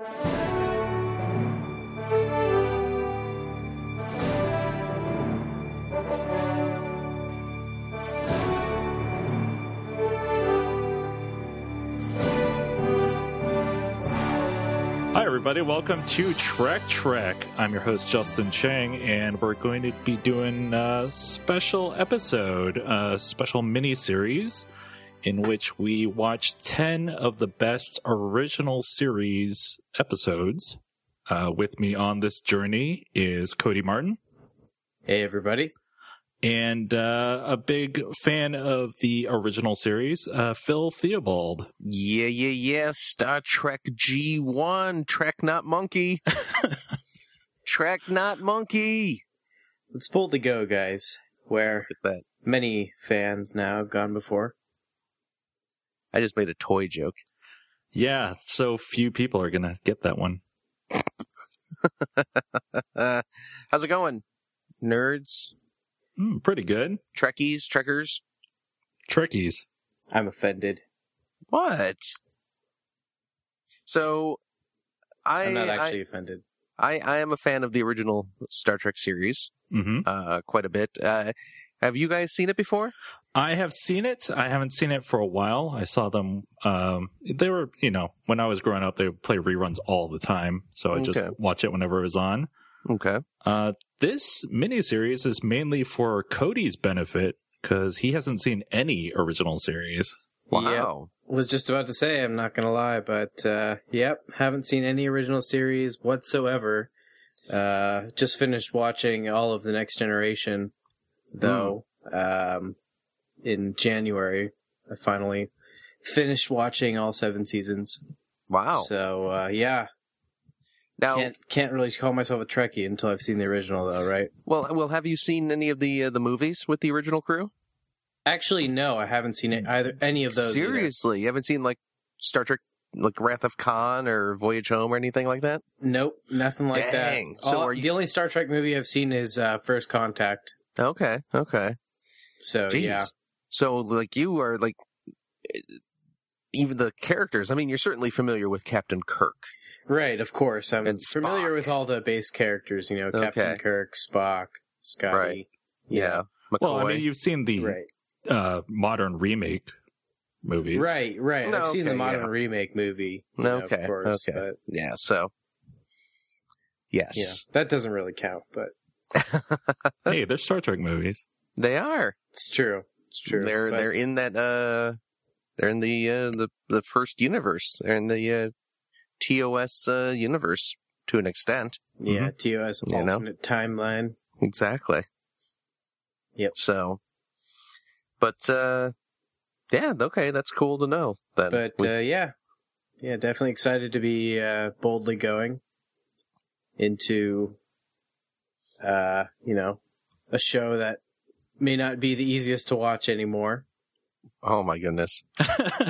Hi, everybody. Welcome to Trek Trek. I'm your host, Justin Chang, and we're going to be doing a special episode, a special mini series in which we watch 10 of the best original series episodes. Uh, with me on this journey is Cody Martin. Hey, everybody. And uh, a big fan of the original series, uh, Phil Theobald. Yeah, yeah, yeah. Star Trek G1. Trek not monkey. Trek not monkey. Let's boldly go, guys. Where Look at that. many fans now have gone before. I just made a toy joke. Yeah, so few people are going to get that one. How's it going? Nerds, Mm, pretty good. Trekkies, Trekkers. Trekkies. I'm offended. What? So, I, I'm not actually offended. I, I, I am a fan of the original Star Trek series, hmm uh, quite a bit. Uh, have you guys seen it before? I have seen it. I haven't seen it for a while. I saw them. Um, they were, you know, when I was growing up, they would play reruns all the time. So I just Okay. watch it whenever it was on. Okay. Uh, this miniseries is mainly for Cody's benefit because he hasn't seen any original series. Wow. Was just about to say, I'm not gonna lie, but uh, yep, haven't seen any original series whatsoever. Uh, just finished watching all of the Next Generation, though. Um, in January, I finally finished watching all seven seasons. Wow. So uh, yeah, now, can't can't really call myself a Trekkie until I've seen the original, though, right? well, well, have you seen any of the uh, the movies with the original crew? Actually, no, I haven't seen it either. Any of those? either. Seriously, you haven't seen like Star Trek, like Wrath of Khan or Voyage Home or anything like that? Nope, nothing like Dang. that. So All- you- The only Star Trek movie I've seen is uh, First Contact. Okay, okay. So Jeez. yeah, So like you are like even the characters. I mean, you're certainly familiar with Captain Kirk. right. Of course, I'm And familiar Spock. with all the base characters. You know, Captain Okay. Kirk, Spock, Scotty. Right. Yeah. McCoy. Well, I mean, you've seen the Right. uh, modern remake movies. Right. Right. No, I've seen the modern yeah. remake movie. you know, Okay, Of course, okay. But yeah. So yes, yeah, that doesn't really count, but Hey, they're Star Trek movies. they are. it's true. It's true. They're But- they're in that. uh They're in the uh, the the first universe. They're in the uh, TOS uh, universe to an extent. yeah. TOS You know? timeline. Exactly. Yep. So, but uh yeah, okay, that's cool to know. Then, But We- uh, yeah, yeah, definitely excited to be uh, boldly going into, uh, you know, a show that may not be the easiest to watch anymore. oh my goodness,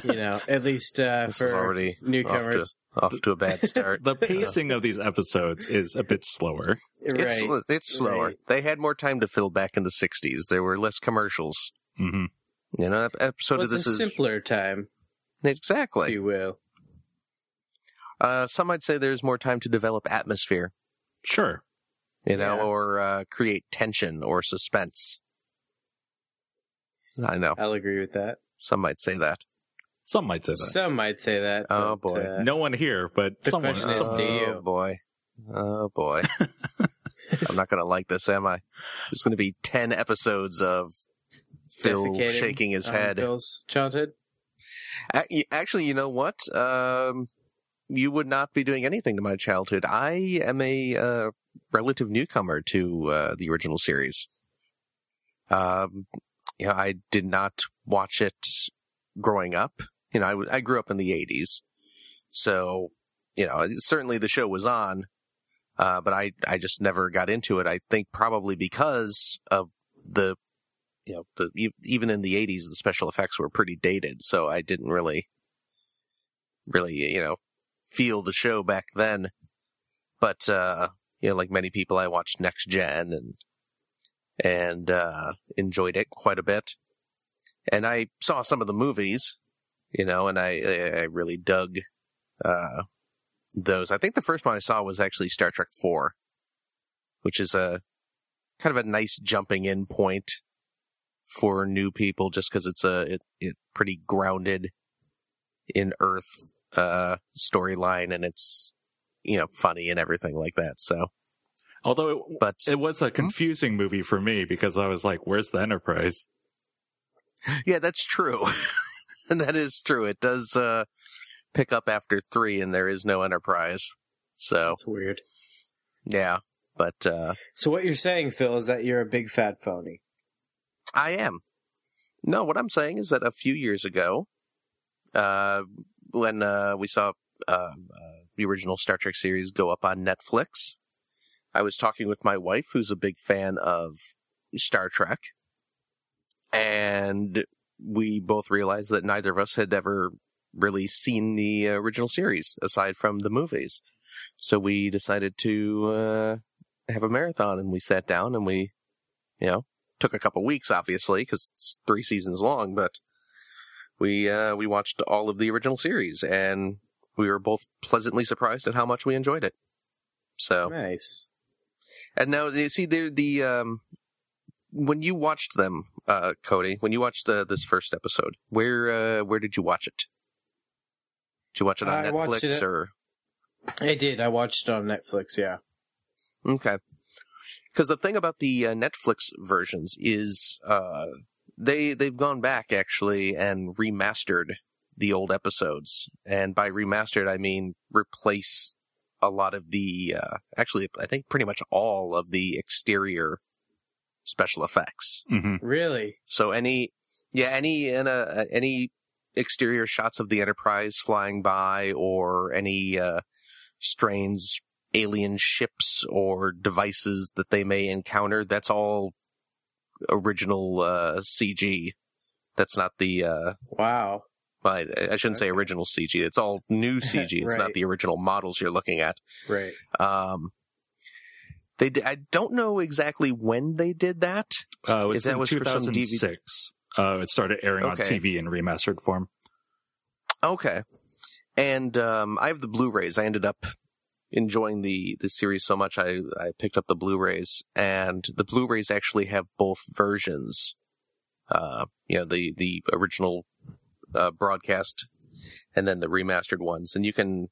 You know, at least uh, this is for already off to, newcomers. off to a bad start. The pacing of these episodes is a bit slower. it's right. sl- it's slower. Right. They had more time to fill back in the '60s. There were less commercials. hmm You know, episode Well, of this a is simpler time, if exactly. you will. Uh, some might say there's more time to develop atmosphere. Sure. you know, Yeah. or uh, create tension or suspense. I know I'll agree with that. some might say that. Some might say that. Some might say that. Oh, but, boy. uh, no one here, but The someone. question is, someone- do you? Oh boy, oh boy. I'm not gonna like this, am I? There's gonna be ten episodes of Phil shaking his head. Phil's childhood. Actually, you know what? Um, you would not be doing anything to my childhood. I am a uh, relative newcomer to uh, the original series. Um, you know, I did not watch it growing up. You know, I, grew up in the '80s, so you know, certainly the show was on, uh, but I I just never got into it. I think probably because of the you know, the even in the '80s, the special effects were pretty dated, so I didn't really, really, you know, feel the show back then. But uh, you know, like many people, I watched Next Gen and and uh, enjoyed it quite a bit. And I saw some of the movies, you know, and I I really dug uh, those. I think the first one I saw was actually Star Trek Four, which is a kind of a nice jumping in point for new people, just because it's a it, it pretty grounded in Earth uh, storyline, and it's you know funny and everything like that. So, Although it, but it was a confusing movie for me because I was like, "Where's the Enterprise?" yeah, that's true, and that is true. It does uh, pick up after three, and there is no Enterprise. So That's weird. yeah, but uh, So what you're saying, Phil, is that you're a big fat phony. I am. No, what I'm saying is that a few years ago, uh, when uh, we saw uh, uh, the original Star Trek series go up on Netflix, I was talking with my wife, who's a big fan of Star Trek, and we both realized that neither of us had ever really seen the original series aside from the movies. So we decided to uh, have a marathon, and we sat down and we, you know, took a couple weeks, obviously, because it's three seasons long. But we uh, we watched all of the original series, and we were both pleasantly surprised at how much we enjoyed it. So, Nice. And now you see the the um, when you watched them, uh, Cody, when you watched uh, this first episode, where uh, where did you watch it? Did you watch it on I Netflix it- or I did. I watched it on Netflix. Yeah. Okay. Because the thing about the uh, Netflix versions is uh, they they've gone back actually and remastered the old episodes, and by remastered I mean replace a lot of the uh, actually I think pretty much all of the exterior special effects. hmm Really? So any yeah any in a, any exterior shots of the Enterprise flying by or any uh, strange alien ships or devices that they may encounter that's all original uh, CG. That's not the uh, Wow. I, I shouldn't say original CG. It's all new CG. It's not the original models you're looking at. Right. Um, they di- I don't know exactly when they did that. Uh, it was that in was for some 2006. Uh, it started airing on TV in remastered form. Okay. And um, I have the Blu-rays. I ended up enjoying the the series so much I I picked up the Blu-rays and the Blu-rays actually have both versions. Uh, you know, the the original uh, broadcast and then the remastered ones and you can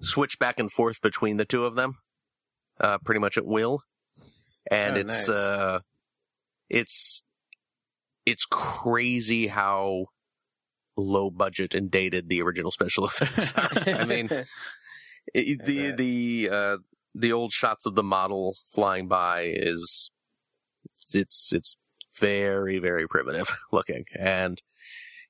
switch back and forth between the two of them uh pretty much at will. And Oh, it's nice. uh it's it's crazy how low budget and dated the original special effects are. I mean, it, I the bet. the uh, the old shots of the model flying by is it's it's very very primitive looking, and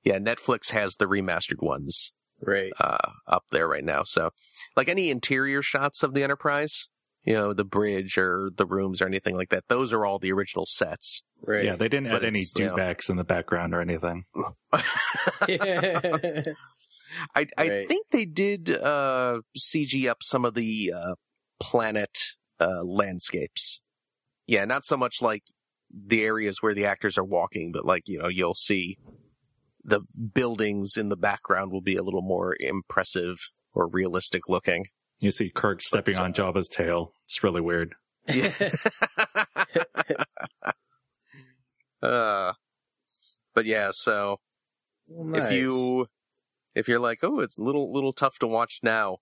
yeah, Netflix has the remastered ones right. uh, up there right now. So, like any interior shots of the Enterprise, you know, the bridge or the rooms or anything like that, those are all the original sets. Right. Yeah, they didn't But add any it's, you know- in the background or anything. I I Right. think they did uh, CG up some of the uh, planet uh, landscapes. Yeah, not so much like the areas where the actors are walking, but like you know you'll see the buildings in the background will be a little more impressive or realistic looking. You see Kirk stepping uh, on Jabba's tail. It's really weird. Yeah. uh, but yeah, so Nice. if you if you're like, oh, it's a little little tough to watch now,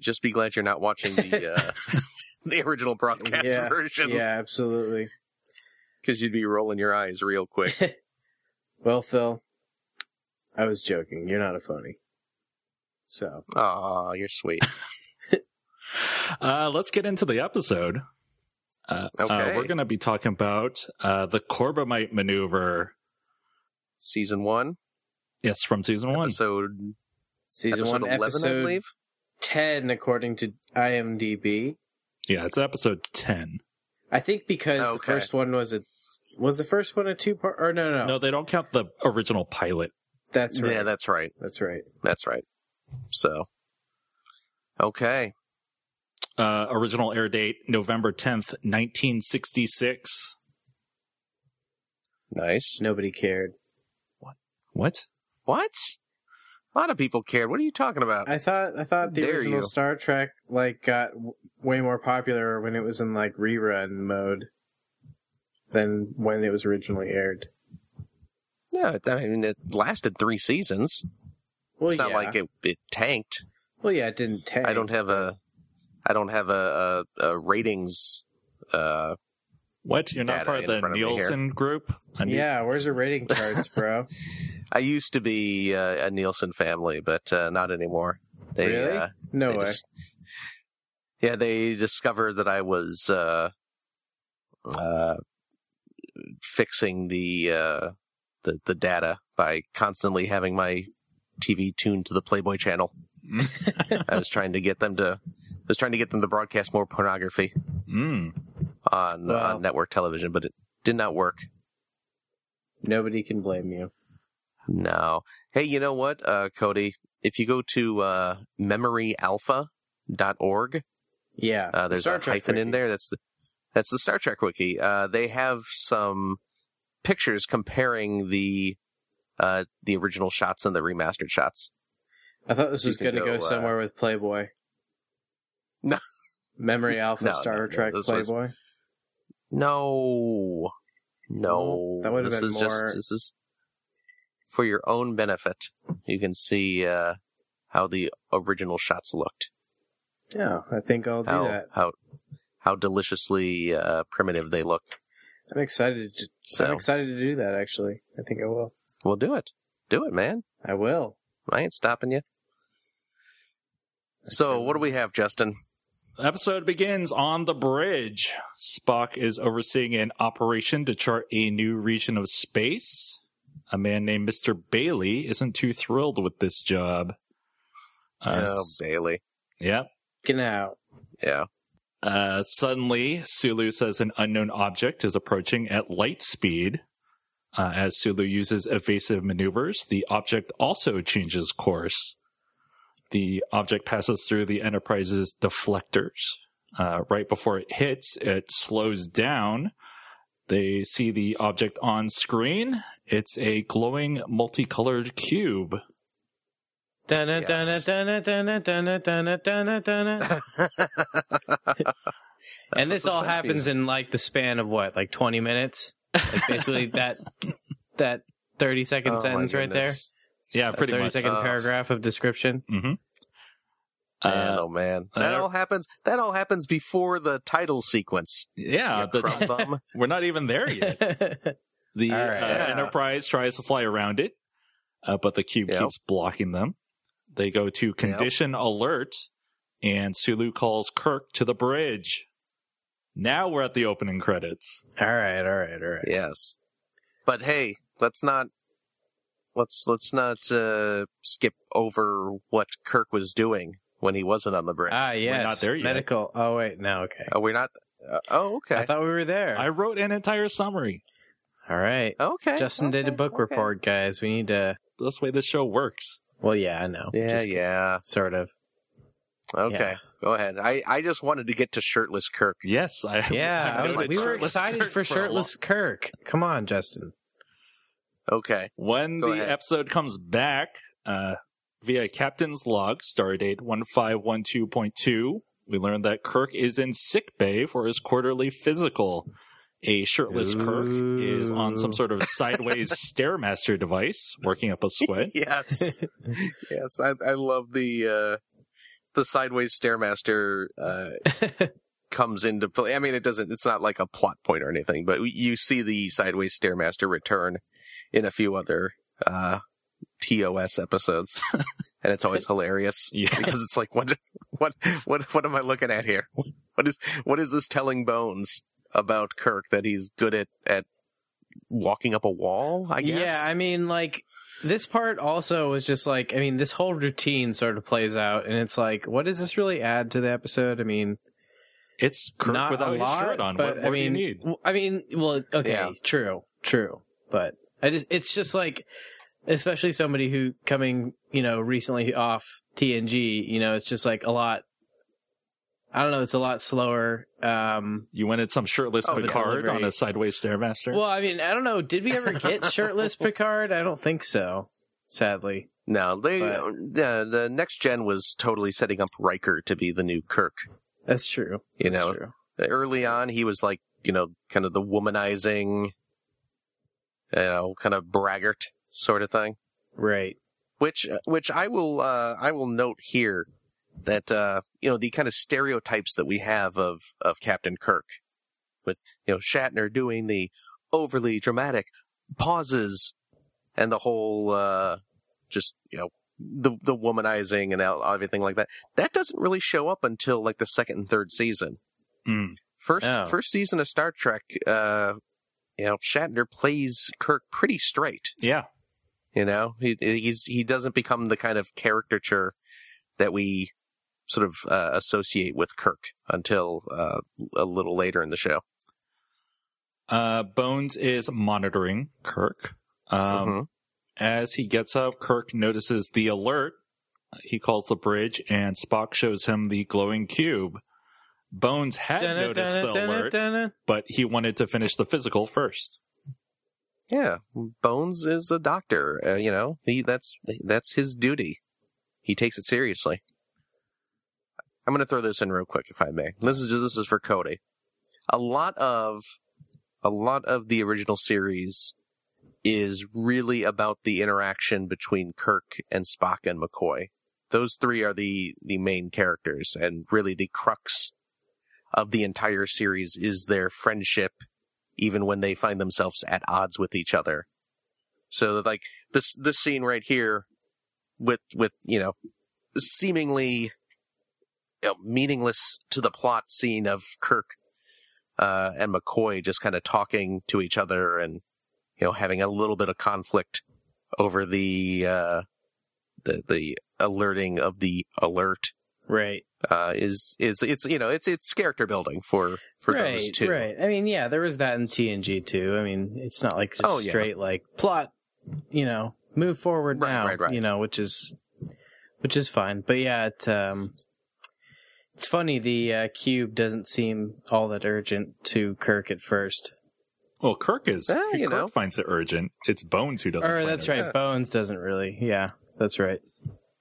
just be glad you're not watching the uh, the original broadcast Yeah, version Yeah, absolutely. because you'd be rolling your eyes real quick. Well, Phil, I was joking. You're not a phony. So, Aw, you're sweet. Uh, let's get into the episode. Uh, uh, Okay. we're going to be talking about uh, the Corbomite maneuver. Season one, Yes, from season one. episode season episode one, eleven, I episode believe. 10, according to IMDb. Yeah, it's episode 10. I think because the first one was a. Was the first one a two part? Or no, no, No, they don't count the original pilot. That's right. Yeah, that's right. that's right. That's right. So, okay, Uh, original air date November 10th, 1966. nice. Nobody cared. What? What? What? A lot of people cared. What are you talking about? I thought I thought the Dare original you. Star Trek like got w- way more popular when it was in like rerun mode than when it was originally aired. Yeah, it's, I mean, it lasted three seasons. Well, it's not yeah. like it, it tanked. Well, yeah, it didn't tank. I don't have a, I don't have a, a, a ratings. Uh, What? You're not part of the front of. Nielsen group? Need- Yeah, where's your rating charts, bro? I used to be uh, a Nielsen family, but uh, not anymore. They, Really? uh, No they way. just- yeah, they discovered that I was uh, uh, fixing the uh, the the data by constantly having my TV tuned to the Playboy channel. I was trying to get them to I was trying to get them to broadcast more pornography Mm. on Wow. on network television, but it did not work. Nobody can blame you. No. Hey, you know what, uh, Cody? If you go to uh, memoryalpha.org, Yeah, uh, there's Star a Trek hyphen in there. That's the that's the Star Trek wiki. Uh, they have some pictures comparing the uh, the original shots and the remastered shots. I thought this You was going to go, go, uh, somewhere with Playboy. No. Memory Alpha No, Star no, no, Trek was- Playboy. No, no, that would've this been is more- just this is for your own benefit. You can see uh, how the original shots looked. Yeah, I think I'll do how that. how how deliciously uh, primitive they look. I'm excited. To, So I'm excited to do that. Actually, I think I will. we'll do it. Do it, man. I will. I ain't stopping you. So what do we have, Justin? Episode begins on the bridge. Spock is overseeing an operation to chart a new region of space. A man named Mr. Bailey isn't too thrilled with this job. Uh, oh, Bailey. yep. Get out. Yeah. Uh, suddenly, Sulu says an unknown object is approaching at light speed. Uh, as Sulu uses evasive maneuvers, the object also changes course. The object passes through the Enterprise's deflectors. Uh, right before it hits, it slows down. They see the object on screen. It's a glowing multicolored cube. And this all happens in like the span of what, like 20 minutes? Like basically that that 30 second Oh, sentence right there. Yeah, pretty Thirty much. second Uh, paragraph of description. hmm Man, Uh, oh man, that uh, all happens. That all happens before the title sequence. yeah, You the, crumb bum. we're not even there yet. The All right. uh, Yeah. Enterprise tries to fly around it, uh, but the cube Yep. keeps blocking them. They go to condition alert, and Sulu calls Kirk to the bridge. Now we're at the opening credits. all right, all right, all right. Yes, but hey, let's not let's let's not uh, skip over what Kirk was doing when he wasn't on the bridge. Ah, yes. not there yet. Medical. Oh wait, no, okay. oh, we're not. Uh, oh, okay. I thought we were there. I wrote an entire summary. all right. okay. Justin did a book okay. report, guys. We need to. That's the way this show works. Well, yeah, I know. Yeah, Just yeah. Sort of. Okay, Yeah. go ahead. I I just wanted to get to shirtless Kirk. Yes, I. Yeah, I I was, we were excited Kirk for a shirtless Kirk. Come on, Justin. Okay. When Go the ahead. episode comes back uh, via Captain's log, stardate 1512.2, we learned that Kirk is in sick bay for his quarterly physical. A shirtless Kirk is on some sort of sideways stairmaster device, working up a sweat. yes, yes. I I love the uh, the sideways stairmaster uh, comes into play. I mean, it doesn't. It's not like a plot point or anything, but you see the sideways stairmaster return in a few other uh, TOS episodes, and it's always hilarious Yeah. because it's like, what, what, what, what am I looking at here? What is, what is this telling Bones about Kirk that he's good at at walking up a wall? I guess. Yeah, I mean, like this part also was just like, I mean, this whole routine sort of plays out, and it's like, what does this really add to the episode? I mean, It's Kirk not without a his shirt on. but What more I mean, do you need? w- I mean, well, okay, Yeah. true, true, but I just, it's just like, especially somebody who coming, you know, recently off TNG, you know, it's just like a lot. I don't know. It's a lot slower. Um, You wanted some shirtless Oh, Picard on a sideways stairmaster? well, I mean, I don't know. Did we ever get shirtless Picard? I don't think so. Sadly. No, they But- the the next gen was totally setting up Riker to be the new Kirk. That's true. You That's know, true. early on he was like you know kind of the womanizing, you know, kind of braggart sort of thing. Right. Which which I will uh, I will note here that uh, you know the kind of stereotypes that we have of of Captain Kirk, with you know Shatner doing the overly dramatic pauses and the whole uh, just you know the the womanizing and everything like that. That doesn't really show up until like the second and third season. Mm. First Oh. first season of Star Trek, uh, you know Shatner plays Kirk pretty straight. Yeah. You know, he he's he doesn't become the kind of caricature that we sort of uh, associate with Kirk until uh, a little later in the show. Uh, Bones is monitoring Kirk. Um, Mhm. As he gets up, Kirk notices the alert. He calls the bridge, and Spock shows him the glowing cube. Bones had Dun-dun, noticed the dun-dun, alert, dun-dun. but he wanted to finish the physical first. Yeah, Bones is a doctor. Uh, you know, he that's that's his duty. He takes it seriously. I'm going to throw this in real quick, if I may. This is this is for Cody. A lot of a lot of the original series is really about the interaction between Kirk and Spock and McCoy. Those three are the the main characters, and really the crux of the entire series is their friendship even when they find themselves at odds with each other. So like this this scene right here with with you know seemingly you know, meaningless to the plot scene of Kirk uh, and McCoy just kind of talking to each other and you know having a little bit of conflict over the uh, the the alerting of the alert Right. uh, is is it's you know it's it's character building for for right, those two. Right. I mean, yeah, there was that in TNG too. I mean, it's not like just Oh, yeah. straight like plot, you know, move forward Right, now, right, right. you know, which is which is fine. But yeah, it um it's funny the uh, cube doesn't seem all that urgent to Kirk at first. Well, Kirk is. Well, you Kirk know. finds it urgent. It's Bones who doesn't. Or find that's it. right, Yeah. Bones doesn't really. Yeah, that's right.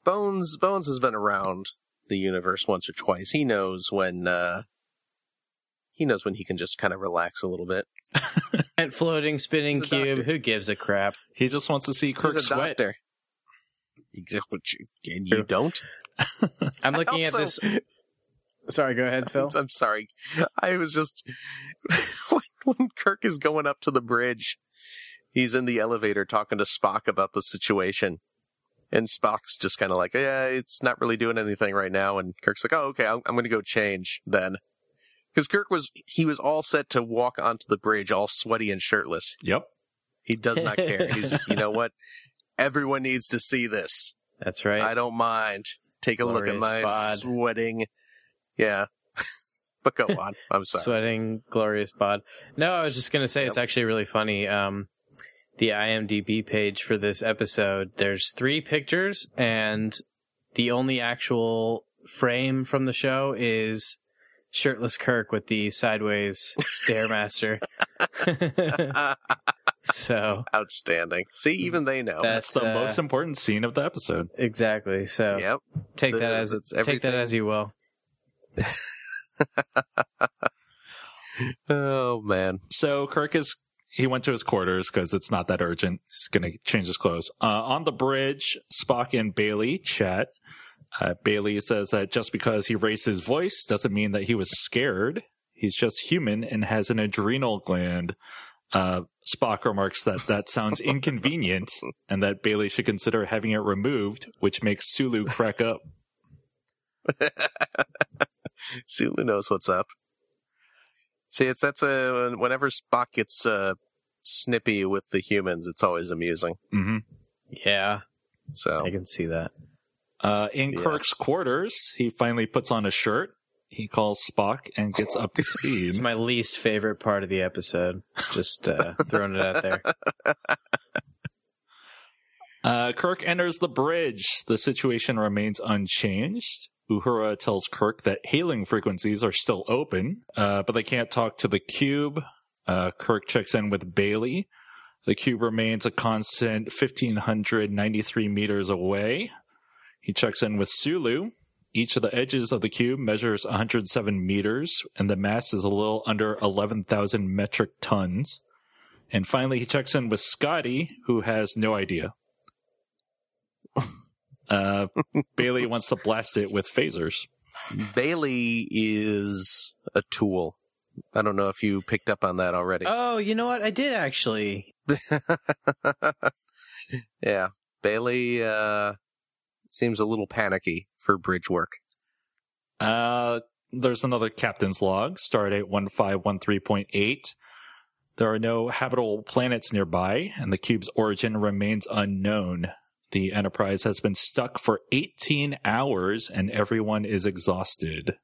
Bones Bones has been around the universe once or twice. He knows when uh he knows when he can just kind of relax a little bit. And floating spinning He's cube, doctor. who gives a crap? He just wants to see Kirk He's a sweat. doctor. Exactly. And you don't? I'm looking at this Also- Sorry, go ahead, Phil. I'm sorry. I was just when, when Kirk is going up to the bridge, he's in the elevator talking to Spock about the situation. And Spock's just kind of like, yeah, it's not really doing anything right now. And Kirk's like, oh, okay, I'm, I'm going to go change then. Because Kirk was, he was all set to walk onto the bridge all sweaty and shirtless. Yep. He does not care. He's just, you know what? Everyone needs to see this. That's right. I don't mind. Take a look at my bod. sweating. Yeah. but go on. I'm sorry. sweating glorious bod no i was just gonna say it's actually really funny um the imdb page for this episode there's three pictures and the only actual frame from the show is shirtless kirk with the sideways stairmaster so Outstanding. See, even they know. That's- That's the uh, most important scene of the episode. exactly so yep. take The- that as it's take that as you will Oh man. So Kirk is he went to his quarters because it's not that urgent. He's going to change his clothes. Uh, on the bridge, Spock and Bailey chat. Uh, Bailey says that just because he raised his voice doesn't mean that he was scared. He's just human and has an adrenal gland. Uh, Spock remarks that that sounds inconvenient and that Bailey should consider having it removed, which makes Sulu crack up. Sulu knows what's up. See, it's that's a whenever Spock gets uh, snippy with the humans, it's always amusing. hmm yeah So i can see that Uh, in Yes. Kirk's quarters, he finally puts on a shirt. He calls Spock and gets up to speed. It's my least favorite part of the episode. Just uh, throwing it out there. Uh, Kirk enters the bridge. The situation remains unchanged. Uhura tells Kirk that hailing frequencies are still open, uh, but they can't talk to the cube. Uh, Kirk checks in with Bailey. The cube remains a constant 1,593 meters away. He checks in with Sulu. Each of the edges of the cube measures 107 meters, and the mass is a little under 11,000 metric tons. And finally, he checks in with Scotty, who has no idea. Uh, Bailey wants to blast it with phasers. Bailey is a tool. I don't know if you picked up on that already. oh, you know what? I did actually. yeah, Bailey uh, seems a little panicky for bridge work. Uh, there's another captain's log, stardate 1513.8. There are no habitable planets nearby, and the cube's origin remains unknown. The Enterprise has been stuck for 18 hours, and everyone is exhausted.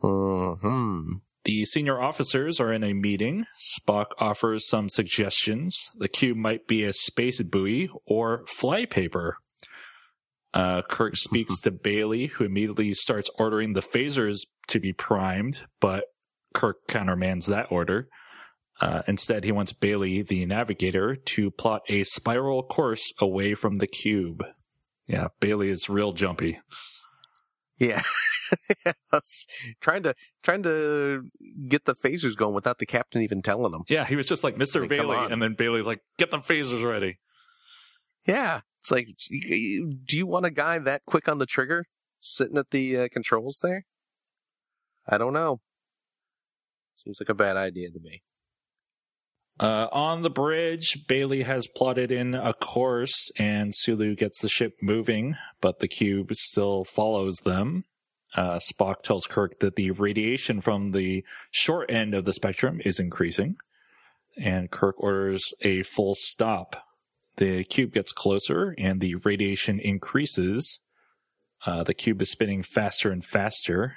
Hmm. The senior officers are in a meeting. Spock offers some suggestions. The cube might be a space buoy or flypaper. Uh, Kirk speaks to Bailey, who immediately starts ordering the phasers to be primed, but Kirk countermands that order. Uh, instead, he wants Bailey, the navigator, to plot a spiral course away from the cube. Yeah, Bailey is real jumpy. Yeah. Trying to trying to get the phasers going without the captain even telling them. Yeah, he was just like come Bailey, and then Bailey's like, "Get the phasers ready." Yeah, it's like, do you want a guy that quick on the trigger sitting at the uh, controls there? I don't know. Seems like a bad idea to me. Uh, on the bridge, Bailey has plotted in a course, and Sulu gets the ship moving, but the cube still follows them. Uh, Spock tells Kirk that the radiation from the short end of the spectrum is increasing, and Kirk orders a full stop. The cube gets closer, and the radiation increases. Uh, the cube is spinning faster and faster.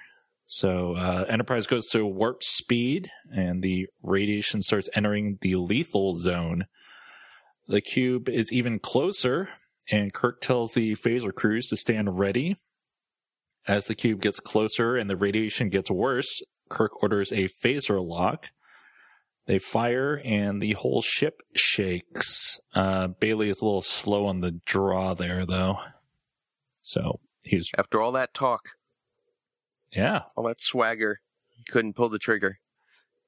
So uh, Enterprise goes to warp speed, and the radiation starts entering the lethal zone. The cube is even closer, and Kirk tells the phaser crews to stand ready. As the cube gets closer and the radiation gets worse, Kirk orders a phaser lock. They fire, and the whole ship shakes. Uh, Bailey is a little slow on the draw there, though. So he's After all that talk, yeah, all that swagger, he couldn't pull the trigger.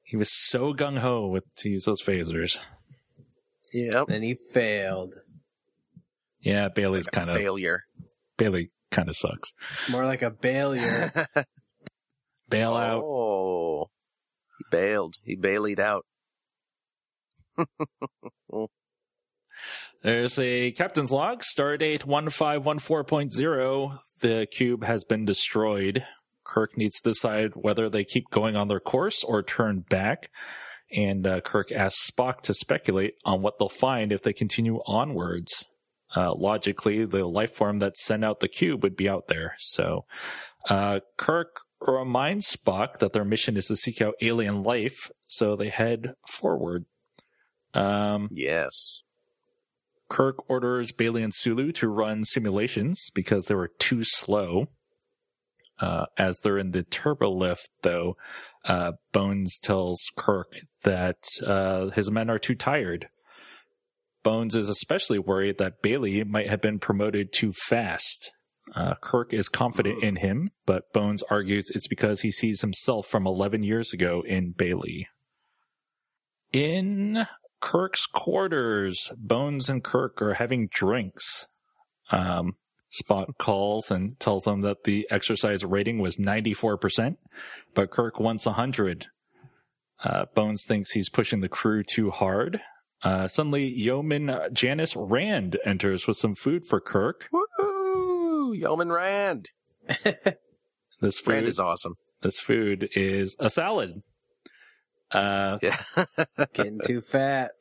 He was so gung ho with to use those phasers. Yep. And he failed. Yeah, Bailey's A kind of failure. Bailey kind of sucks. More like a failure. Bailout. Oh, he bailed. He bailed out. There's a captain's log, stardate 1514.0. The cube has been destroyed. Kirk needs to decide whether they keep going on their course or turn back. And uh, Kirk asks Spock to speculate on what they'll find if they continue onwards. Uh, logically, the life form that sent out the cube would be out there. So, uh, Kirk reminds Spock that their mission is to seek out alien life, so they head forward. Um, Yes. Kirk orders Bailey and Sulu to run simulations because they were too slow. Uh, as they're in the turbo lift, though, uh, Bones tells Kirk that uh, his men are too tired. Bones is especially worried that Bailey might have been promoted too fast. Uh, Kirk is confident in him, but Bones argues it's because he sees himself from 11 years ago in Bailey. In Kirk's quarters, Bones and Kirk are having drinks. Um, Spock calls and tells them that the exercise rating was 94%, but Kirk wants 100. Uh, Bones thinks he's pushing the crew too hard. Uh, suddenly, Yeoman Janice Rand enters with some food for Kirk. Woo! Yeoman Rand. This food, Rand is awesome. this food is a salad. Uh, Yeah. Getting too fat.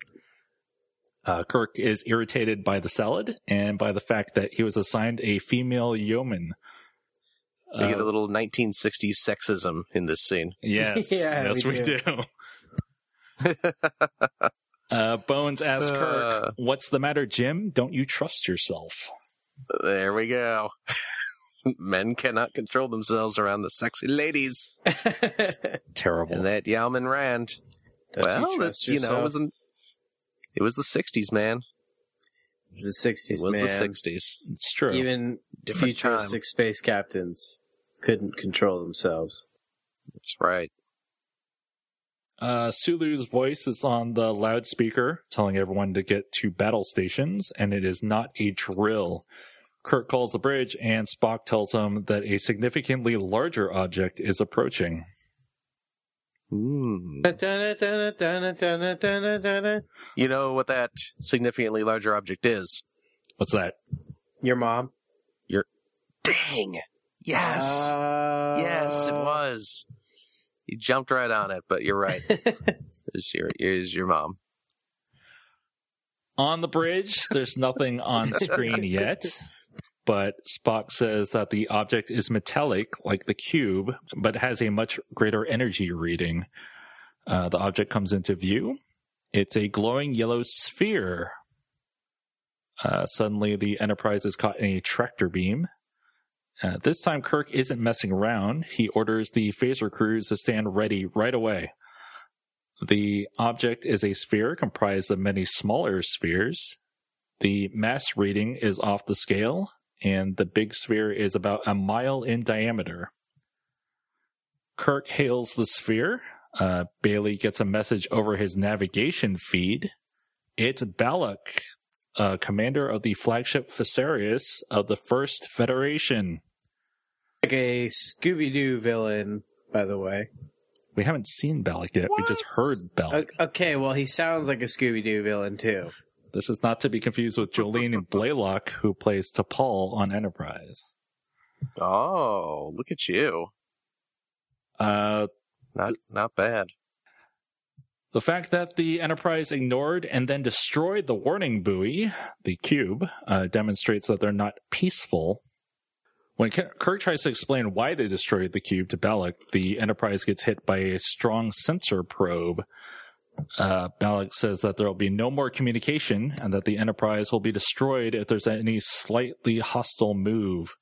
Uh, Kirk is irritated by the salad and by the fact that he was assigned a female yeoman. we get a Uh, little 1960s sexism in this scene. yes, Yeah, yes, we we, do. do. uh, Bones asks Uh. Kirk, "What's the matter, Jim? Don't you trust yourself?" There we go. Men cannot control themselves around the sexy ladies. Terrible. And that Yeoman Rand. Don't well, trust that's, you know, it was an, It was the '60s, man. It was the '60s. It 60s, was man. the '60s. It's true. Even Different futuristic space captains couldn't control themselves. That's right. Uh, Sulu's voice is on the loudspeaker, telling everyone to get to battle stations, and it is not a drill. Kirk calls the bridge, and Spock tells him that a significantly larger object is approaching. You know what that significantly larger object is? What's that? Your mom? Your dang. Yes. Uh, yes, it was. You jumped right on it, but you're right. It's your, it's your mom. On the bridge, there's nothing on screen yet, but Spock says that the object is metallic, like the cube, but has a much greater energy reading. Uh, the object comes into view. It's a glowing yellow sphere. Uh, suddenly, the Enterprise is caught in a tractor beam. Uh, this time, Kirk isn't messing around. He orders the phaser crews to stand ready right away. The object is a sphere comprised of many smaller spheres. The mass reading is off the scale, and the big sphere is about a mile in diameter. Kirk hails the sphere. Uh, Bailey gets a message over his navigation feed. It's Balak, uh, commander of the flagship Fesarius of the First Federation. Like a Scooby Doo villain, by the way. We haven't seen Balak yet. We just heard Balak. Okay, well, he sounds like a Scooby Doo villain, too. This is not to be confused with Jolene Blalock, who plays T'Pol on Enterprise. Oh, look at you. Uh, Not not bad. the fact that the Enterprise ignored and then destroyed the warning buoy, the cube, uh, demonstrates that they're not peaceful. When Kirk tries to explain why they destroyed the cube to Balak, the Enterprise gets hit by a strong sensor probe. Uh, Balak says that there will be no more communication and that the Enterprise will be destroyed if there's any slightly hostile move.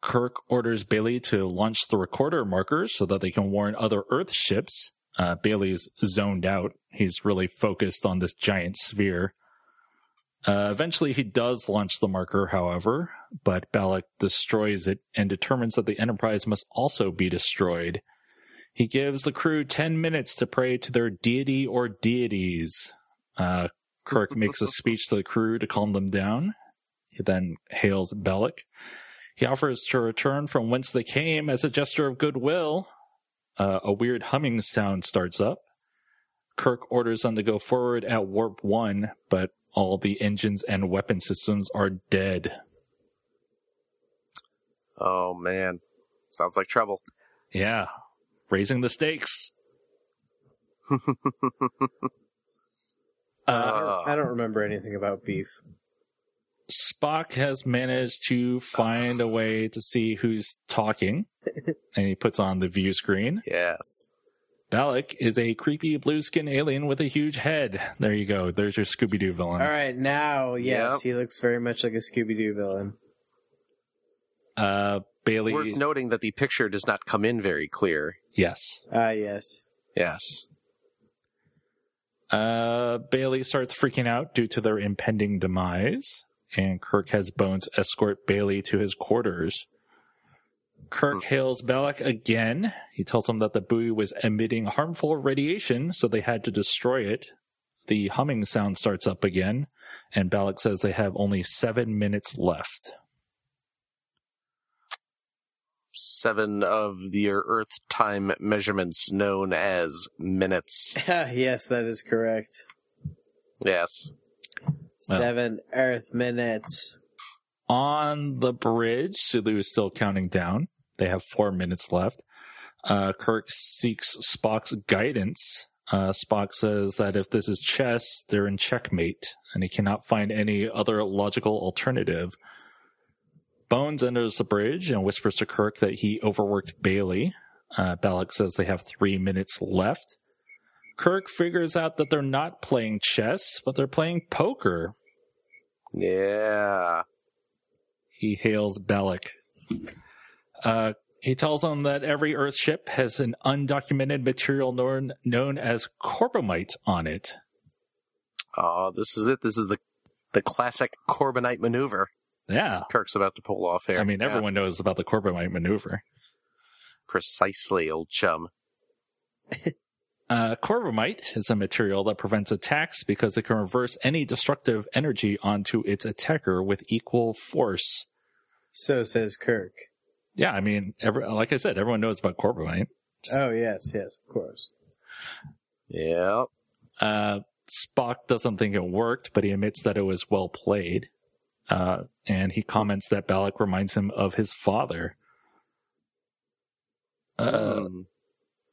Kirk orders Bailey to launch the recorder markers so that they can warn other Earth ships. Uh, Bailey's zoned out. He's really focused on this giant sphere. Uh, eventually, he does launch the marker, however, but Balak destroys it and determines that the Enterprise must also be destroyed. He gives the crew 10 minutes to pray to their deity or deities. Uh, Kirk makes a speech to the crew to calm them down. He then hails Balak. He offers to return from whence they came as a gesture of goodwill. Uh, a weird humming sound starts up. Kirk orders them to go forward at warp one, but all the engines and weapon systems are dead. Oh man, sounds like trouble. Yeah, raising the stakes. Uh, I don't remember anything about beef. Spock has managed to find a way to see who's talking, and he puts on the view screen. yes. Balak is a creepy blue skin alien with a huge head. There you go. There's your Scooby Doo villain. All right, now, yes, Yep. he looks very much like a Scooby Doo villain. Uh, Bailey. Worth noting that the picture does not come in very clear. yes. Ah, yes. Yes. Uh, Bailey starts freaking out due to their impending demise, and Kirk has Bones escort Bailey to his quarters. Kirk hails Balak again. He tells him that the buoy was emitting harmful radiation, so they had to destroy it. The humming sound starts up again, and Balak says they have only seven minutes left. Seven of the Earth time measurements known as minutes. yes, that is correct. Yes. Well. Seven Earth minutes. On the bridge, Sulu is still counting down. They have four minutes left. Uh, Kirk seeks Spock's guidance. Uh, Spock says that if this is chess, they're in checkmate, and he cannot find any other logical alternative. Bones enters the bridge and whispers to Kirk that he overworked Bailey. Uh, Balak says they have three minutes left. Kirk figures out that they're not playing chess, but they're playing poker. Yeah. he hails Balak. Uh, he tells them that every Earth ship has an undocumented material known, known as corbomite on it. Oh, this is it. This is the the classic Corbomite maneuver Yeah. Kirk's about to pull off here. I mean, Yeah. everyone knows about the Corbomite maneuver. precisely, old chum. Uh, Corbomite is a material that prevents attacks because it can reverse any destructive energy onto its attacker with equal force. So says Kirk. Yeah, I mean, every, like I said, everyone knows about Corbomite. Oh yes, yes, of course. Yep. Uh, Spock doesn't think it worked, but he admits that it was well played. Uh, and he comments that Balak reminds him of his father. Uh, Hmm.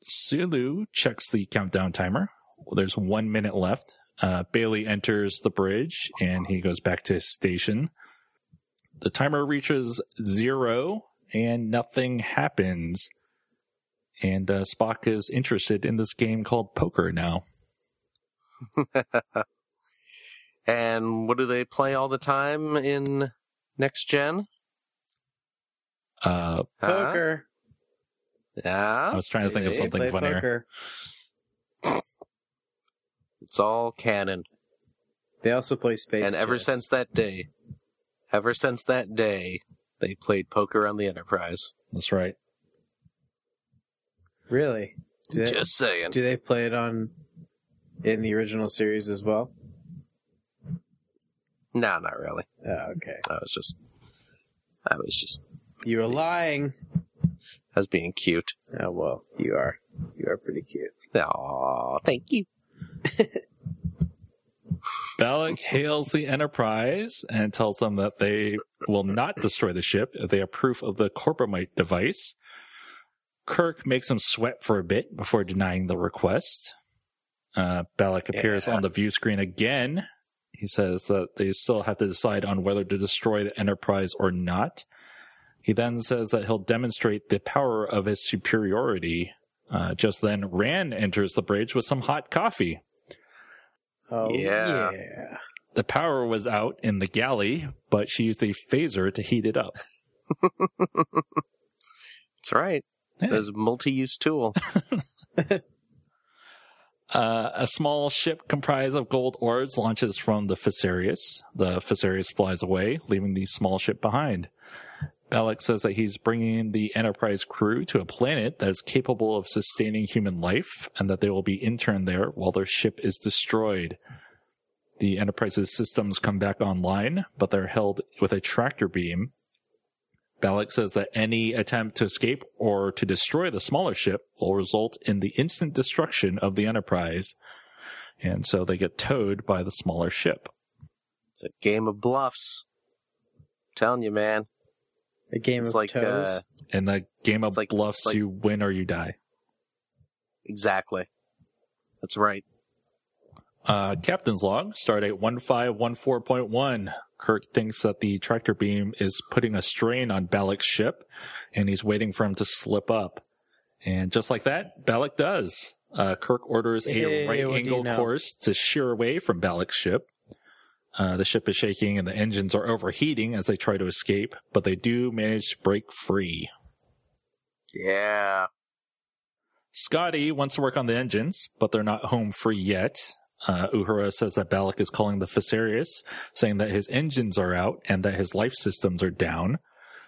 Sulu checks the countdown timer. There's one minute left. Uh, Bailey enters the bridge and he goes back to his station. The timer reaches zero and nothing happens. And uh, Spock is interested in this game called poker now. and what do they play all the time in next gen? Uh, Huh? Poker. I was trying to think of something Play funnier. poker. it's all canon. They also play space. and ever chess. since that day, ever since that day, they played poker on the Enterprise. That's right. really, do they, Just saying. do they play it on in the original series as well? No, not really. Oh, okay. I was just, I was just, You were lying. I was being cute. Oh well, you are. You are pretty cute. Aw, thank you. Balak hails the Enterprise and tells them that they will not destroy the ship if they have proof of the Corbomite device. Kirk makes him sweat for a bit before denying the request. Uh, Balak appears Yeah. on the view screen again. He says that they still have to decide on whether to destroy the Enterprise or not. He then says that he'll demonstrate the power of his superiority. Uh, just then, Rand enters the bridge with some hot coffee. Oh Yeah. yeah. The power was out in the galley, but she used a phaser to heat it up. That's right. Yeah. There's a multi-use tool. Uh, a small ship comprised of gold orbs launches from the Fesarius. The Fesarius flies away, leaving the small ship behind. Balak says that he's bringing the Enterprise crew to a planet that is capable of sustaining human life and that they will be interned there while their ship is destroyed. The Enterprise's systems come back online, but they're held with a tractor beam. Balak says that any attempt to escape or to destroy the smaller ship will result in the instant destruction of the Enterprise. And so they get towed by the smaller ship. It's a game of bluffs. telling you, man. A game It's of like, toes. uh, In the game of like- bluffs, like- you win or you die. exactly. That's right. Uh, Captain's log, stardate 1514.1. Kirk thinks that the tractor beam is putting a strain on Balak's ship, and he's waiting for him to slip up. And just like that, Balak does. Uh, Kirk orders a Hey, right angle you know? course to sheer away from Balak's ship. Uh, the ship is shaking and the engines are overheating as they try to escape, but they do manage to break free. Yeah. Scotty wants to work on the engines, but they're not home free yet. Uh, Uhura says that Balak is calling the Fesarius, saying that his engines are out and that his life systems are down.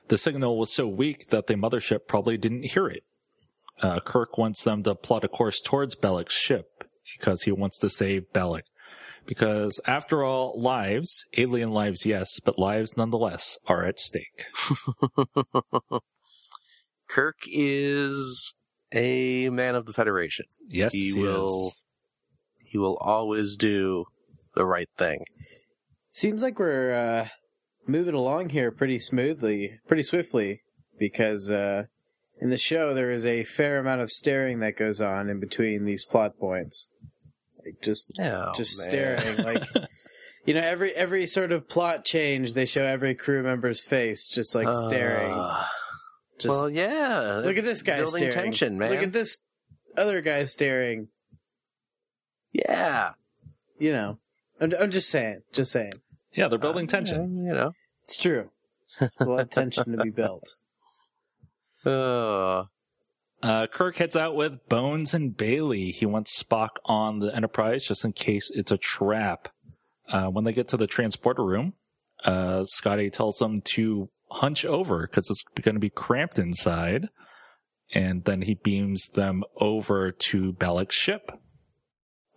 The signal was so weak that the mothership probably didn't hear it. Uh, Kirk wants them to plot a course towards Balak's ship because he wants to save Balak. Because after all, lives, alien lives, yes, but lives nonetheless are at stake. Kirk is a man of the Federation. Yes, he he will is. He will always do the right thing. Seems like we're uh, moving along here pretty smoothly, pretty swiftly, because uh, in the show there is a fair amount of staring that goes on in between these plot points. Like just Oh, just man. staring, like you know, every every sort of plot change, they show every crew member's face just like staring. Ah. Just well, yeah. look at this guy building staring. tension, man. Look at this other guy staring. Yeah. You know, I'm, I'm just saying, just saying. Yeah, they're building Uh, tension. You know. It's true. There's a lot of tension to be built. Uh, Uh, Kirk heads out with Bones and Bailey. He wants Spock on the Enterprise just in case it's a trap. Uh, when they get to the transporter room, uh, Scotty tells them to hunch over because it's going to be cramped inside. And then he beams them over to Balak's ship.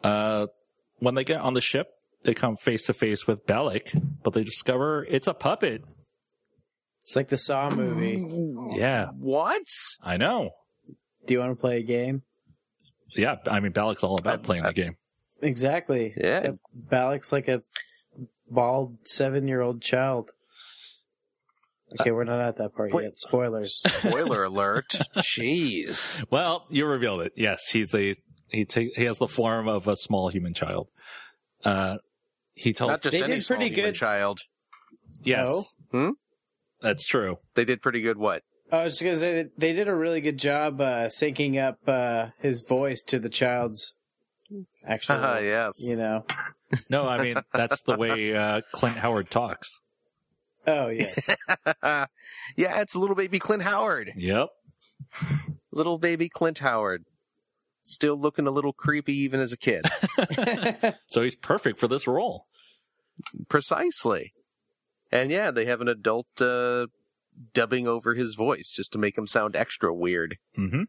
Uh, when they get on the ship, they come face to face with Balak, but they discover it's a puppet. It's like the Saw movie. Yeah, What? I know. Do you want to play a game? Yeah, I mean, Balak's all about I- playing I- the game. Exactly. Yeah. Except Balak's like a bald seven year old child. Okay, we're not at that part Wait. yet. Spoilers. Spoiler alert. Jeez. Well, you revealed it. Yes, he's a he. Ta- he has the form of a small human child. Uh, he tells. Not just They any did small pretty human good. child. yes, No. Hmm? that's true. They did pretty good. What? I was just gonna say that they did a really good job uh, syncing up uh, his voice to the child's actual. Yes. You know. No, I mean that's the way uh, Clint Howard talks. Oh yes. yeah, it's little baby Clint Howard. Yep. Little baby Clint Howard. Still looking a little creepy even as a kid. So he's perfect for this role. Precisely. And yeah, they have an adult uh, dubbing over his voice just to make him sound extra weird. Mm-hmm.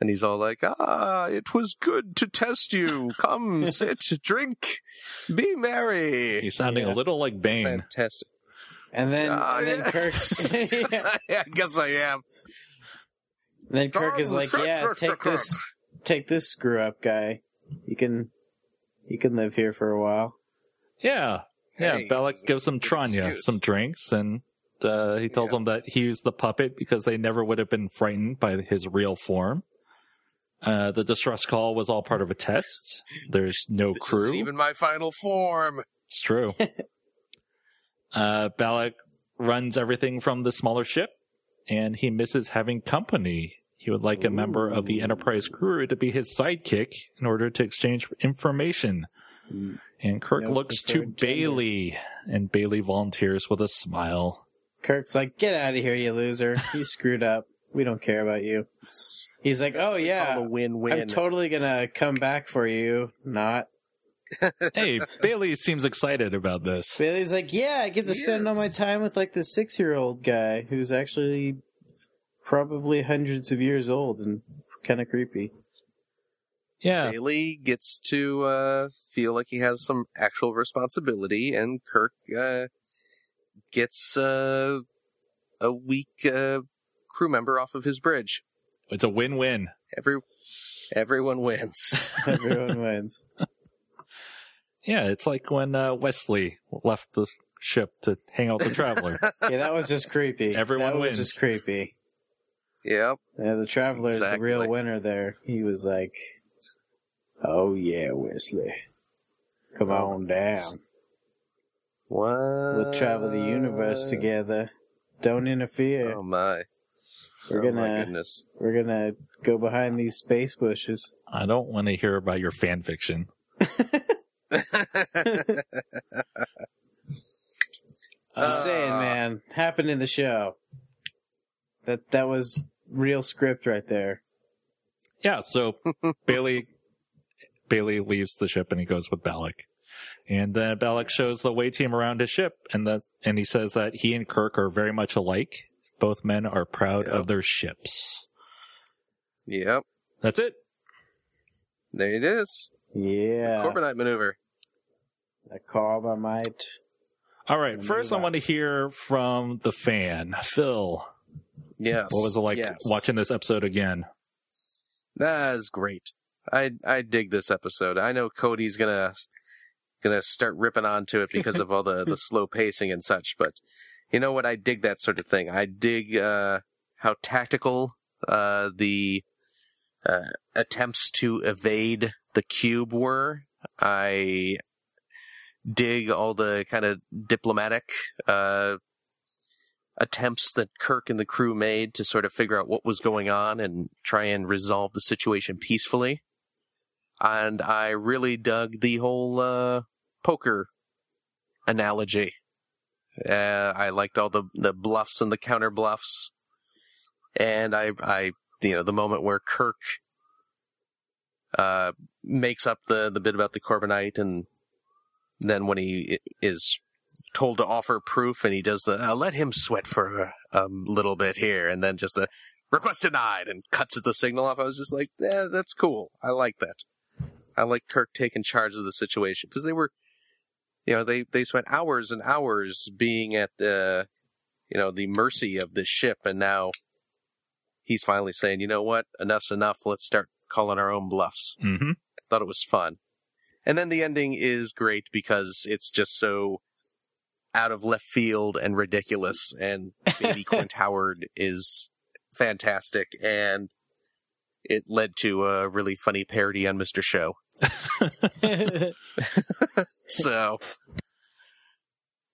And he's all like, ah, it was good to test you. Come, sit, drink, be merry. He's sounding Yeah. a little like Bane. Fantastic. and then Ah, and then yeah. Kirk's yeah. I guess I am. And then Kirk is like, "Yeah, take this, take this screw up guy. You can, you can live here for a while." Yeah, yeah. Hey, Balak gives him Tranya excuse. some drinks, and uh, he tells Yeah. him that he used the puppet because they never would have been frightened by his real form. Uh, the distress call was all part of a test. There's no This crew. isn't even my final form. It's true. uh, Balak runs everything from the smaller ship, and he misses having company. He would like a member of the Enterprise crew to be his sidekick in order to exchange information. Mm. And Kirk No looks to gender. Bailey, and Bailey volunteers with a smile. Kirk's like, "Get out of here, you loser! You screwed up. We don't care about you." He's like, "Oh yeah, a win-win. I'm totally gonna come back for you." Not. Hey, Bailey seems excited about this. Bailey's like, "Yeah, I get to spend all my time with like the six year old guy who's actually probably hundreds of years old and kind of creepy." Yeah, Bailey gets to uh, feel like he has some actual responsibility, and Kirk uh, gets uh, a weak uh, crew member off of his bridge. it's a win-win. Every everyone wins. Everyone wins. Yeah, it's like when uh, Wesley left the ship to hang out with the Traveler. Yeah, that was just creepy. Everyone that was wins. just creepy. Yep. Yeah, the traveler is the real winner there. He was like, "Oh yeah, Wesley, come Oh, on down. What? We'll travel the universe together. Don't interfere. Oh my! We're oh my gonna goodness! we're gonna go behind these space bushes." I don't want to hear about your fan fiction. Just saying, Uh, man, happened in the show. That that was real script right there. Yeah, so Bailey Bailey leaves the ship and he goes with Balak. And then Balak shows the way team around his ship and that's and he says that he and Kirk are very much alike. Both men are proud Yep. of their ships. yep. That's it. There it is. Yeah, Corbomite maneuver. a call by might. All right, Let first I want to hear from the fan, Phil. Yes. What was it like Yes. watching this episode again? That is great. I I dig this episode. I know Cody's gonna gonna start ripping onto it because of all the the slow pacing and such, but you know what? I dig that sort of thing. I dig uh, how tactical uh, the uh, attempts to evade the cube were. I dig all the kind of diplomatic uh, attempts that Kirk and the crew made to sort of figure out what was going on and try and resolve the situation peacefully. And I really dug the whole uh, poker analogy. Uh, I liked all the, the bluffs and the counter bluffs. And I, I, you know, the moment where Kirk uh, makes up the, the bit about the Corbomite and then when he is told to offer proof and he does the uh, let him sweat for a um, little bit here and then just a request denied and cuts the signal off. I was just like yeah that's cool. I like that. I like kirk taking charge of the situation. Because they were you know they they spent hours and hours being at the you know the mercy of this ship and now he's finally saying you know what? Enough's enough. Let's start calling our own bluffs. Mm-hmm. thought it was fun. And then the ending is great because it's just so out of left field and ridiculous. And baby Clint Howard is fantastic. And it led to a really funny parody on Mr. Show. So,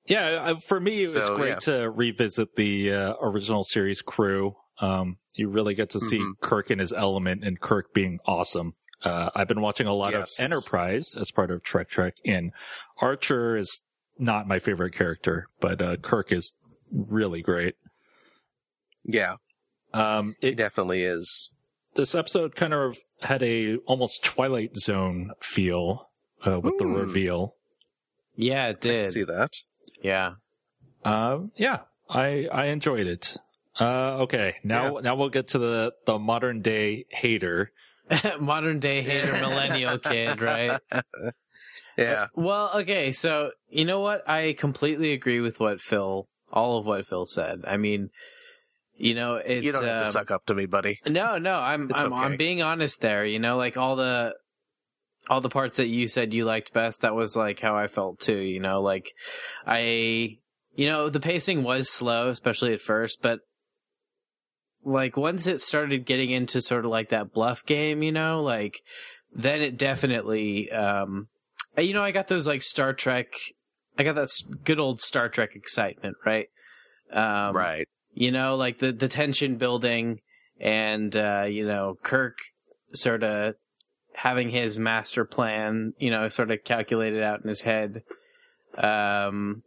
Yeah, uh, for me, it was So, great yeah. to revisit the uh, original series crew. Um, you really get to see Mhm. Kirk in his element and Kirk being awesome. Uh, I've been watching a lot Yes. of Enterprise as part of Trek Trek, and Archer is not my favorite character, but uh, Kirk is really great. yeah, Um, it it, definitely is. this episode kind of had a almost Twilight Zone feel uh, with the Hmm. reveal. yeah, it did. See that? Yeah. Um, yeah, I I enjoyed it. Uh, okay, now now we'll get to the the modern day hater. Modern day hater millennial kid, right? Yeah. Well, okay, so you know what? I completely agree with what Phil, all of what Phil said. I mean, you know, it. you don't have to um, suck up to me, buddy. No, no, I'm I'm okay. I'm being honest there. You know, like all the all the parts that you said you liked best, that was like how I felt too. You know, like I, you know, the pacing was slow, especially at first, but like once it started getting into sort of like that bluff game, you know, like then it definitely, um, you know, I got those like Star Trek, I got that good old Star Trek excitement, right? Um, right. you know, like the the tension building and uh, you know, Kirk sort of having his master plan, you know, sort of calculated out in his head. Um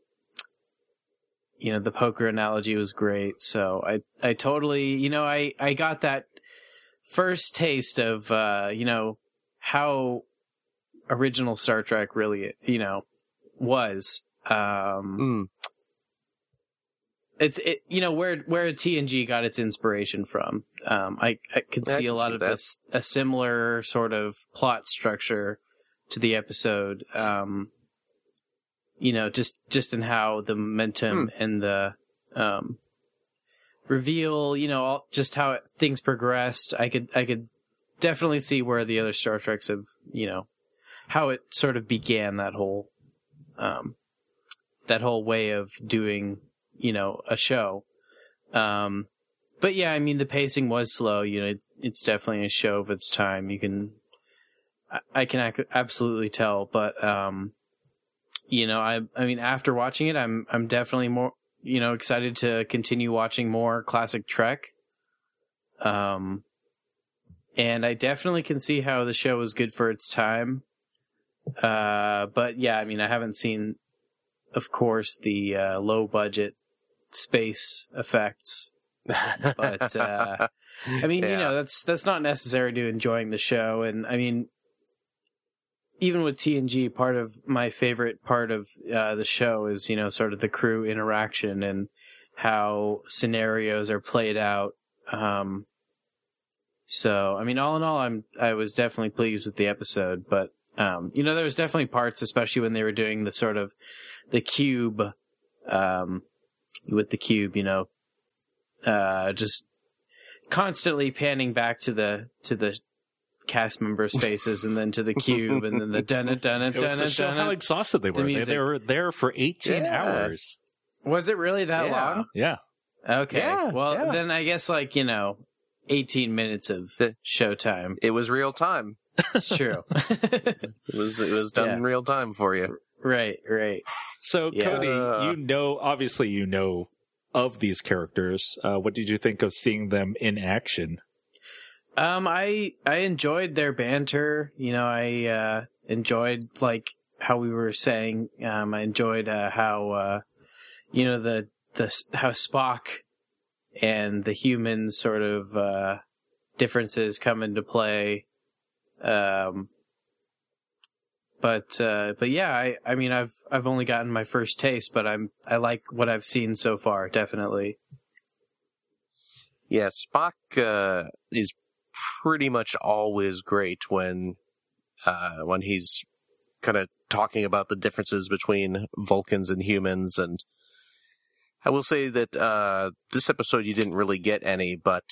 you know, the poker analogy was great. So I I totally, you know, I I got that first taste of uh, you know, how original Star Trek really, you know, was. Um Mm. it's it you know where where TNG got its inspiration from. Um, I I could Yeah, I see a lot see of this a similar sort of plot structure to the episode. Um, you know, just just in how the momentum Hmm. and the um reveal, you know, all, just how things progressed. I could I could definitely see where the other Star Treks have, you know, how it sort of began that whole um that whole way of doing you know a show. Um but yeah i mean the pacing was slow you know it, it's definitely a show of its time. You can i, I can ac- absolutely tell but um you know i i mean after watching it i'm i'm definitely more you know excited to continue watching more classic trek. Um and i definitely can see how the show was good for its time uh but yeah i mean i haven't seen of course the uh, low budget space effects but uh i mean you know that's that's not necessary to enjoying the show. And i mean even with tng part of my favorite part of uh the show is you know sort of the crew interaction and how scenarios are played out. Um so i mean all in all i'm i was definitely pleased with the episode but um you know there was definitely parts especially when they were doing the sort of the cube um with the cube you know uh just constantly panning back to the to the cast members faces and then to the cube and then the dun dun It was dun the show how exhausted they the were. They, they were there for 18 Yeah. hours. was it really that Yeah. long Yeah. okay Yeah, well yeah. then i guess like you know 18 minutes of The- showtime it was real time. It's true It was it was done Yeah. in real time for you. right right So, Yeah. Cody, Uh. you know, obviously, you know of these characters. Uh, what did you think of seeing them in action? Um, I I enjoyed their banter. You know, I uh, enjoyed like how we were saying. Um, I enjoyed uh, how uh, you know the the how Spock and the humans sort of uh, differences come into play. Um, but uh, but yeah, I I mean I've I've only gotten my first taste, but I'm I like what I've seen so far. Definitely. Yeah, Spock uh, is pretty much always great when uh, when he's kind of talking about the differences between Vulcans and humans. And I will say that uh, this episode you didn't really get any, but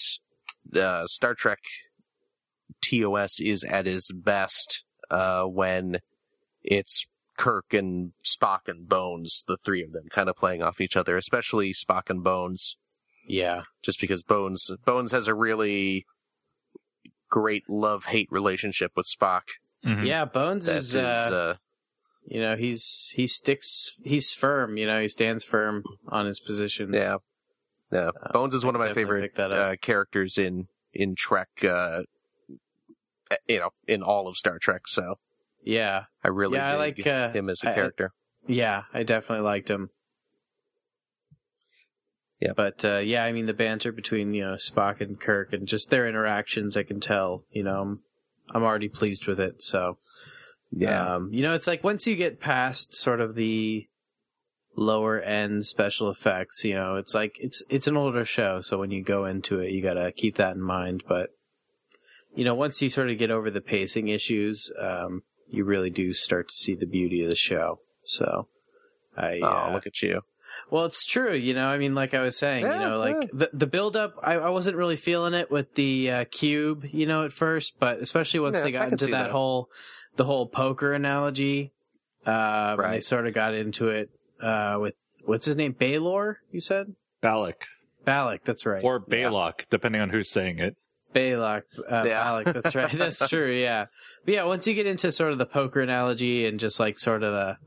uh, Star Trek TOS is at its best uh, when it's Kirk and Spock and Bones, the three of them, kind of playing off each other, especially Spock and Bones Yeah. just because Bones Bones has a really great love hate relationship with Spock. Mhm. Yeah, Bones That is, is, uh, uh, you know, he's he sticks, he's firm. You know, he stands firm on his positions. yeah, yeah. Uh, Bones is one of my favorite pick that up. uh, characters in in Trek. Uh, you know, in all of Star Trek. So yeah, I really Yeah, I like, uh, him as a I- I- character. yeah. I definitely liked him. Yeah. but uh, yeah, I mean the banter between you know Spock and Kirk and just their interactions, I can tell. You know, I'm, I'm already pleased with it. So yeah, Um, you know, it's like once you get past sort of the lower end special effects, you know, it's like it's it's an older show, so when you go into it, you got to keep that in mind, but you know, once you sort of get over the pacing issues, um, you really do start to see the beauty of the show. So I oh, uh, look at you. well, it's true. You know, I mean, like I was saying, Yeah, you know, like yeah. the the build up, I, I wasn't really feeling it with the uh, cube, you know, at first, but especially once Yeah, they got into that, that. whole the whole poker analogy, uh, when they sort of got into it uh, with what's his name, Baylor, you said Balak Balak, that's right, or Balok, depending on who's saying it. Balak, uh, Yeah. Balak, that's right, that's true, yeah, but yeah, once you get into sort of the poker analogy and just like sort of the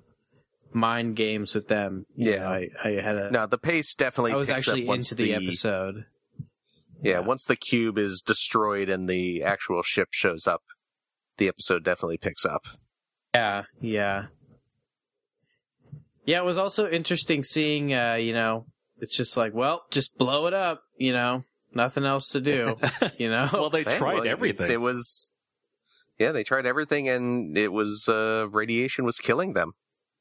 mind games with them, Yeah. know, I, I had a. No, the pace definitely. I was picks actually up into the, episode. Yeah, once the cube is destroyed and the actual ship shows up, the episode definitely picks up. Yeah, yeah. Yeah, it was also interesting seeing, uh, you know, it's just like, well, just blow it up, you know, nothing else to do, you know? Well, they tried well, everything. It was, yeah, they tried everything, and it was uh, radiation was killing them.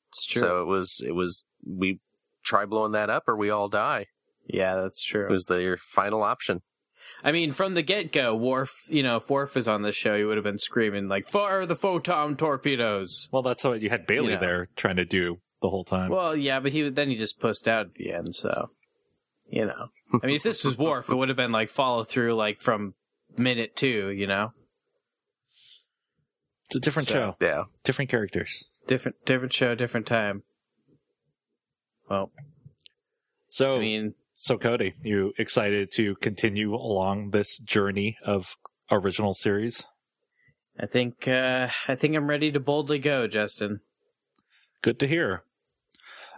it's true. So it was, it was we try blowing that up, or we all die. yeah, that's true. It was their final option. I mean, from the get go, Worf, you know, if Worf was on the show, he would have been screaming, like, fire the photon torpedoes. well, that's what you had Bailey Yeah. there trying to do the whole time. Well, yeah, but he then he just pushed out at the end, so, you know. I mean, if this was Worf, it would have been like follow through, like, from minute two, you know? it's a different so- show, Yeah, different characters. Different, different show, different time. Well, So, I mean, so Cody, you excited to continue along this journey of original series? I think uh, I think I'm ready to boldly go, Justin. Good to hear.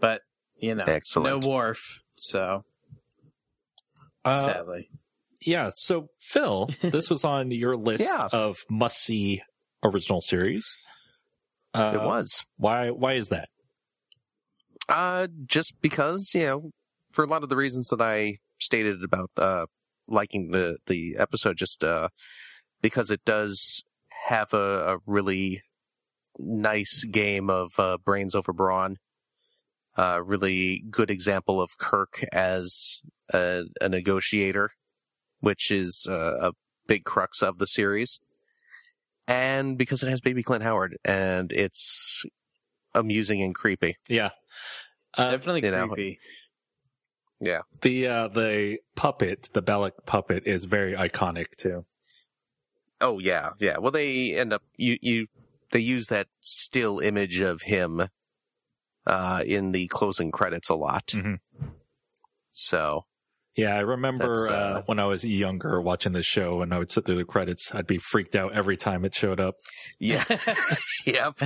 But you know, Excellent. no Worf. So Uh, sadly, yeah. So, Phil, this was on your list Yeah. of must see original series. Uh, it was. Why? Why is that? Uh, just because you know, for a lot of the reasons that I stated about uh liking the the episode, just uh because it does have a, a really nice game of uh, brains over brawn. Uh, really good example of Kirk as a, a negotiator, which is uh, a big crux of the series. And because it has Baby Clint Howard, and it's amusing and creepy. Yeah. Uh, definitely you know, creepy. the uh, the puppet, the Balak puppet, is very iconic too. Oh yeah, yeah. Well, they end up you you they use that still image of him uh in the closing credits a lot. Mhm. So Yeah, I remember uh, uh, when I was younger watching this show, and I would sit through the credits. I'd be freaked out every time it showed up. yeah, yep,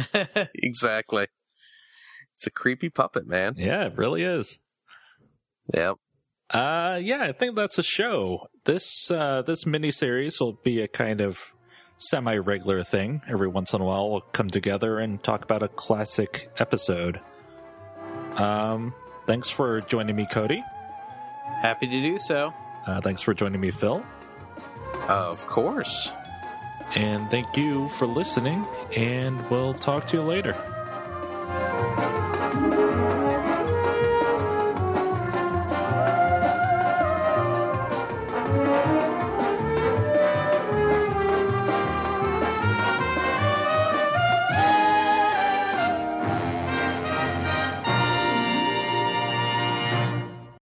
exactly. It's a creepy puppet, man. Yeah, it really is. Yep. Uh, yeah, I think that's a show. This uh, this miniseries will be a kind of semi regular thing. Every once in a while, we'll come together and talk about a classic episode. Um, thanks for joining me, Cody. Happy to do so. Uh, thanks for joining me, Phil. Uh, of course. And thank you for listening, and we'll talk to you later.